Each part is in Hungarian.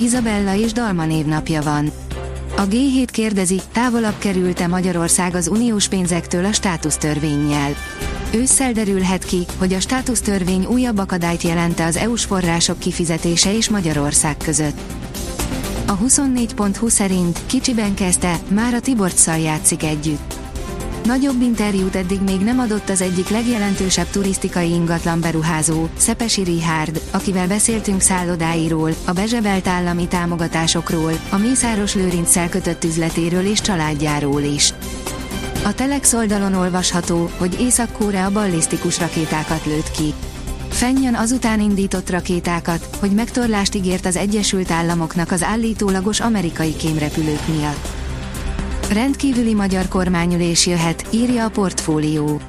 Izabella és Dalma névnapja van. A G7 kérdezi, távolabb került-e Magyarország az uniós pénzektől a státusztörvényjel. Ősszel derülhet ki, hogy a státusztörvény újabb akadályt jelente az EU-s források kifizetése és Magyarország között. A 24.20 szerint kicsiben kezdte, már a Tiborccal játszik együtt. Nagyobb interjút eddig még nem adott az egyik legjelentősebb turisztikai ingatlan beruházó, Szepesi Rihárd, akivel beszéltünk szállodáiról, a bezsebelt állami támogatásokról, a Mészáros Lőrinccel kötött üzletéről és családjáról is. A Telex oldalon olvasható, hogy Észak-Korea ballisztikus rakétákat lőtt ki. Fennyan azután indított rakétákat, hogy megtorlást ígért az Egyesült Államoknak az állítólagos amerikai kémrepülők miatt. Rendkívüli magyar kormányülés jöhet, írja a portfólió.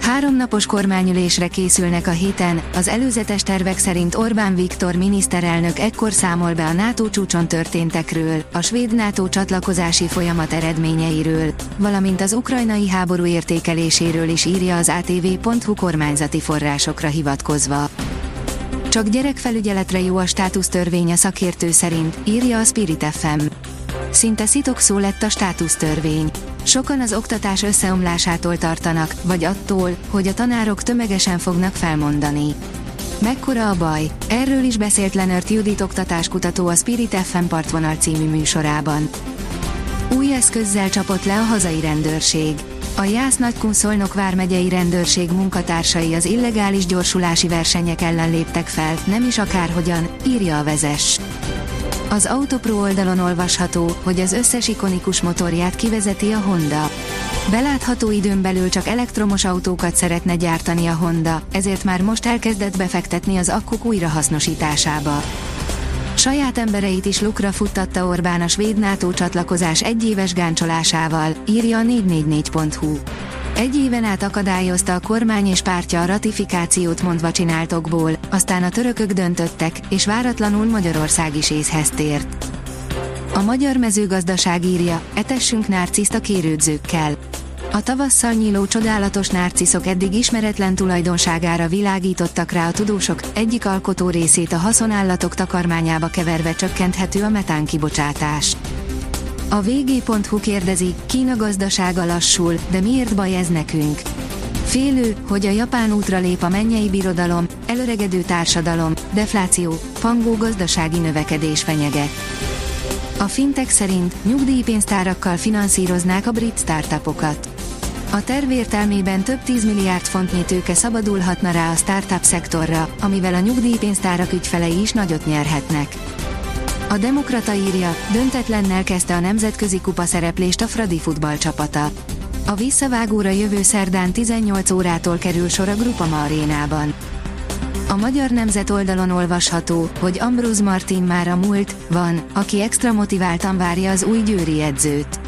Három napos kormányülésre készülnek a héten, az előzetes tervek szerint Orbán Viktor miniszterelnök ekkor számol be a NATO csúcson történtekről, a svéd NATO csatlakozási folyamat eredményeiről, valamint az ukrajnai háború értékeléséről is írja az ATV.hu kormányzati forrásokra hivatkozva. Csak gyerekfelügyeletre jó a státusztörvény a szakértő szerint, írja a Spirit FM. Szinte szó lett a státusztörvény. Sokan az oktatás összeomlásától tartanak, vagy attól, hogy a tanárok tömegesen fognak felmondani. Mekkora a baj? Erről is beszélt Lenert Judit oktatáskutató a Spirit FM partvonal című műsorában. Új eszközzel csapott le a hazai rendőrség. A Jász Nagykun Szolnok vármegyei rendőrség munkatársai az illegális gyorsulási versenyek ellen léptek fel, nem is akárhogyan, írja a vezes. Az Autopro oldalon olvasható, hogy az összes ikonikus motorját kivezeti a Honda. Belátható időn belül csak elektromos autókat szeretne gyártani a Honda, ezért már most elkezdett befektetni az akkuk újrahasznosításába. Saját embereit is lukra futtatta Orbán a svéd NATO csatlakozás egyéves gáncsolásával, írja a 444.hu. Egy éven át akadályozta a kormány és pártja a ratifikációt mondva csináltokból, aztán a törökök döntöttek, és váratlanul Magyarország is észhez tért. A magyar mezőgazdaság írja, etessünk nárciszt a kérődzőkkel. A tavasszal nyíló csodálatos nárciszok eddig ismeretlen tulajdonságára világítottak rá a tudósok, egyik alkotó részét a haszonállatok takarmányába keverve csökkenthető a metán kibocsátás. A vg.hu kérdezi, Kína gazdasága lassul, de miért baj ez nekünk? Félő, hogy a japán útra lép a mennyei birodalom, előregedő társadalom, defláció, pangó gazdasági növekedés fenyeget. A fintek szerint nyugdíjpénztárakkal finanszíroznák a brit startupokat. A terv értelmében több 10 milliárd fontnyi tőke szabadulhatna rá a startup szektorra, amivel a nyugdíjpénztárak ügyfelei is nagyot nyerhetnek. A Demokrata írja, döntetlennel kezdte a nemzetközi kupa szereplést a Fradi futballcsapata. A visszavágóra jövő szerdán 18 órától kerül sor a Grupama arénában. A Magyar Nemzet oldalon olvasható, hogy Ambrose Martin már a múlt, van, aki extra motiváltan várja az új győri edzőt.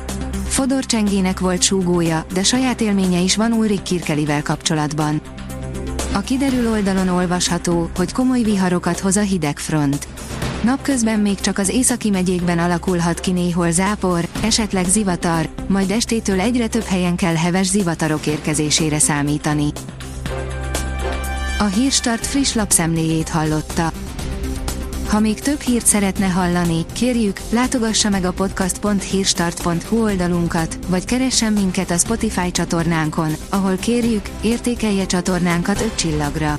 Fodor Csengének volt súgója, de saját élménye is van Ulrik Kirkelivel kapcsolatban. A kiderül oldalon olvasható, hogy komoly viharokat hoz a hidegfront. Napközben még csak az északi megyékben alakulhat ki néhol zápor, esetleg zivatar, majd estétől egyre több helyen kell heves zivatarok érkezésére számítani. A Hírstart friss lapszemléjét hallotta. Ha még több hírt szeretne hallani, kérjük, látogassa meg a podcast.hírstart.hu oldalunkat, vagy keressen minket a Spotify csatornánkon, ahol kérjük, értékelje csatornánkat 5 csillagra.